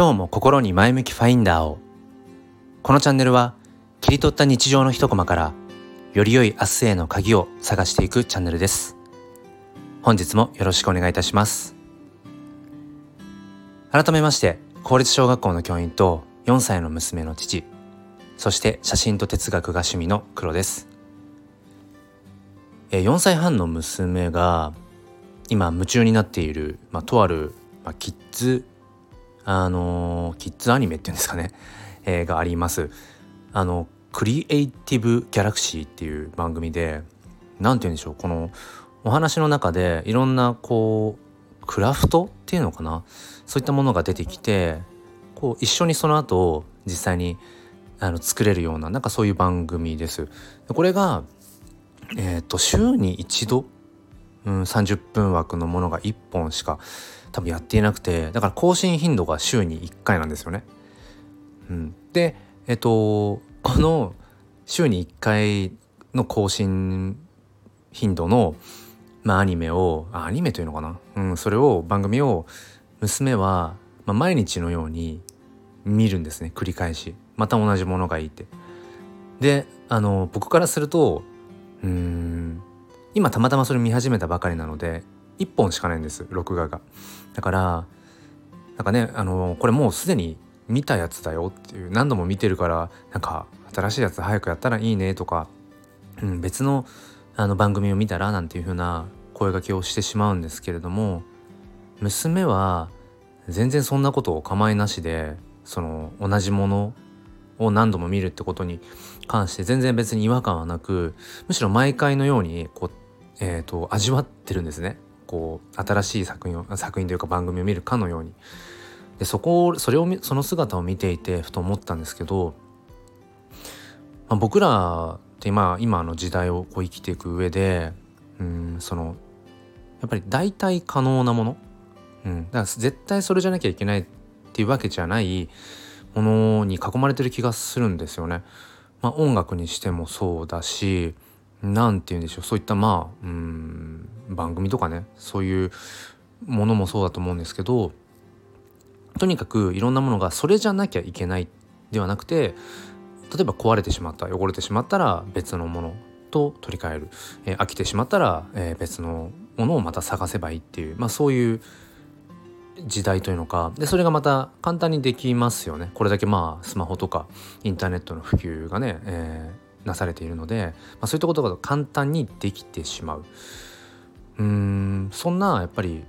今日も心に前向きファインダーを。このチャンネルは切り取った日常の一コマからより良い明日への鍵を探していくチャンネルです。本日もよろしくお願いいたします。改めまして公立小学校の教員と4歳の娘の父そして写真と哲学が趣味の黒です。4歳半の娘が今夢中になっている、まあ、とある、まあ、キッズあのキッズアニメっていうんですかね、えー、があります。あのクリエイティブ・ギャラクシーっていう番組で何て言うんでしょう。このお話の中でいろんなこうクラフトっていうのかな。そういったものが出てきてこう一緒にその後実際にあの作れるようななんかそういう番組です。これがえっ、ー、と週に一度、うん、30分枠のものが1本しか多分やっていなくてだから更新頻度が週に1回なんですよね。うん、でえっ、とこの週に1回の更新頻度の、まあ、アニメをアニメというのかな、うん、それを番組を娘は、まあ、毎日のように見るんですね繰り返しまた同じものがいいって。であの僕からするとうん今たまたまそれ見始めたばかりなので1本しかないんです録画が。だからなんかねあのこれもうすでに見たやつだよっていう何度も見てるからなんか新しいやつ早くやったらいいねとか、うん、別のあの番組を見たらなんていう風な声がけをしてしまうんですけれども娘は全然そんなことを構いなしでその同じものを何度も見るってことに関して全然別に違和感はなくむしろ毎回のようにこう、えーと、味わってるんですねこう新しい作品を作品というか番組を見るかのように。でそこをそれをその姿を見ていてふと思ったんですけど、まあ、僕らって今今の時代をこう生きていく上でうんそのやっぱり代替可能なもの、うん、だから絶対それじゃなきゃいけないっていうわけじゃないものに囲まれてる気がするんですよね。まあ、音楽にしてもそうだし何て言うんでしょう。そういったまあうん番組とかね。そういうものもそうだと思うんですけどとにかくいろんなものがそれじゃなきゃいけないではなくて例えば壊れてしまった汚れてしまったら別のものと取り替える、えー、飽きてしまったら、えー、別のものをまた探せばいいっていう、まあ、そういう時代というのか。でそれがまた簡単にできますよね。これだけまあスマホとかインターネットの普及がね、えー、なされているので、まあ、そういったことが簡単にできてしまう。うんそんなやっぱり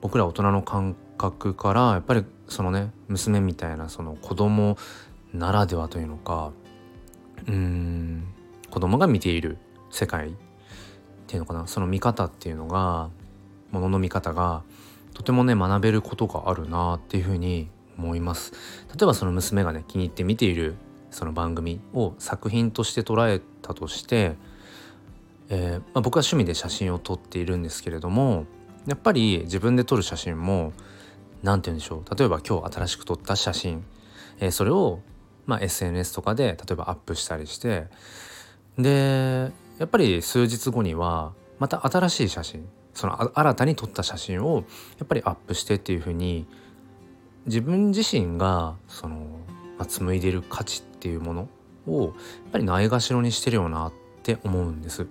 僕ら大人の感覚からやっぱりそのね娘みたいなその子供ならではというのかうん子供が見ている世界っていうのかなその見方っていうのがものの見方がとてもね学べることがあるなっていうふうに思います。例えばその娘がね気に入って見ているその番組を作品として捉えたとして、えー、まあ、僕は趣味で写真を撮っているんですけれどもやっぱり自分で撮る写真も何て言うんでしょう例えば今日新しく撮った写真、えー、それを、まあ、SNS とかで例えばアップしたりしてでやっぱり数日後にはまた新しい写真その新たに撮った写真をやっぱりアップしてっていうふうに自分自身がその、紡いでる価値っていうものをやっぱりないがしろにしてるよなって思うんです。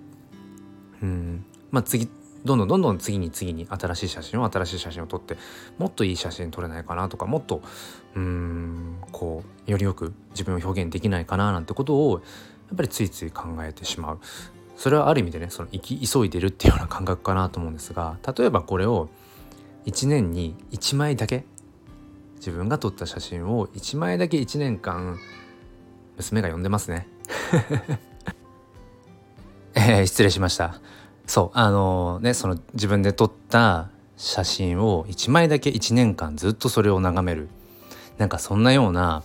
うんまあ、次どんどんどんどん次に次に新しい写真を新しい写真を撮ってもっといい写真撮れないかなとかもっとうんこうよりよく自分を表現できないかななんてことをやっぱりついつい考えてしまうそれはある意味でねその生き急いでるっていうような感覚かなと思うんですが例えばこれを1年に1枚だけ自分が撮った写真を1枚だけ1年間娘が呼んでますね。えー、失礼しました。そうあのー、ねその自分で撮った写真を1枚だけ1年間ずっとそれを眺める。なんかそんなような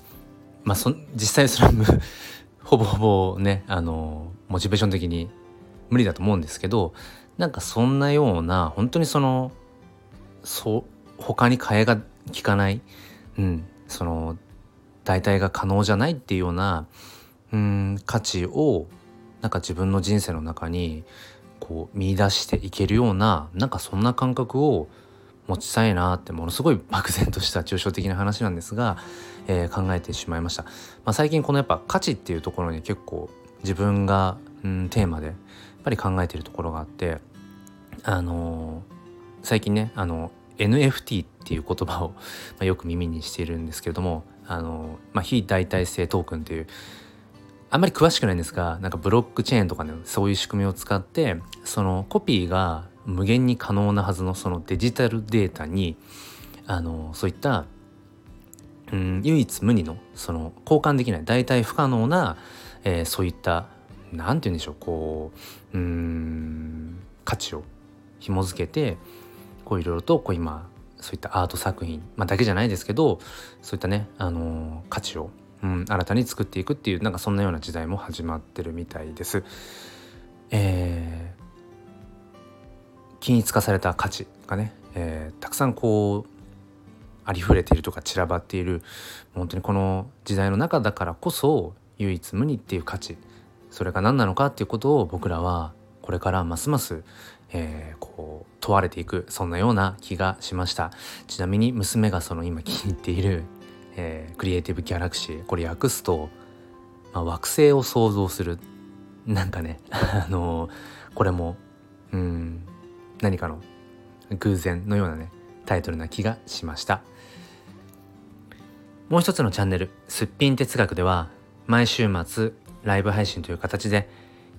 まあそ実際それ ほぼほぼねあのー、モチベーション的に無理だと思うんですけどなんかそんなような本当にそのそう他に替えが利かない、うん、その代替が可能じゃないっていうようなうん価値をなんか自分の人生の中にこう見出していけるようななんかそんな感覚を持ちたいなってものすごい漠然とした抽象的な話なんですが、えー、考えてしまいました、まあ、最近このやっぱ価値っていうところに結構自分が、うん、テーマでやっぱり考えてるところがあってあのー、最近ねあの NFT ってていう言葉を、まあ、よく耳にしているんですけれどもあの、まあ、非代替性トークンっていうあんまり詳しくないんですがなんかブロックチェーンとかねそういう仕組みを使ってそのコピーが無限に可能なはずのそのデジタルデータにあのそういったうん唯一無二のその交換できない代替不可能な、えー、そういった何て言うんでしょうこううん価値を紐付けてこういろいろとこう今そういったアート作品、まあ、だけじゃないですけどそういったね、あのー、価値を、うん、新たに作っていくっていうなんかそんなような時代も始まってるみたいです。えー、均一化された価値がね、えー、たくさんこうありふれているとか散らばっている本当にこの時代の中だからこそ唯一無二っていう価値それが何なのかっていうことを僕らはこれからますます、えー、こう問われていくそんなような気がしました。ちなみに娘がその今気に入っている、えー、クリエイティブギャラクシーこれ訳すと、まあ、惑星を想像する。なんかね あのー、これもうん何かの偶然のようなねタイトルな気がしました。もう一つのチャンネル「すっぴん哲学」では毎週末ライブ配信という形で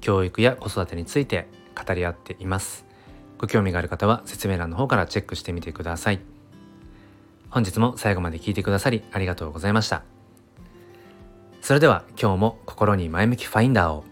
教育や子育てについて語り合っています。ご興味がある方は説明欄の方からチェックしてみてください。本日も最後まで聞いてくださりありがとうございました。それでは今日も心に前向きファインダーを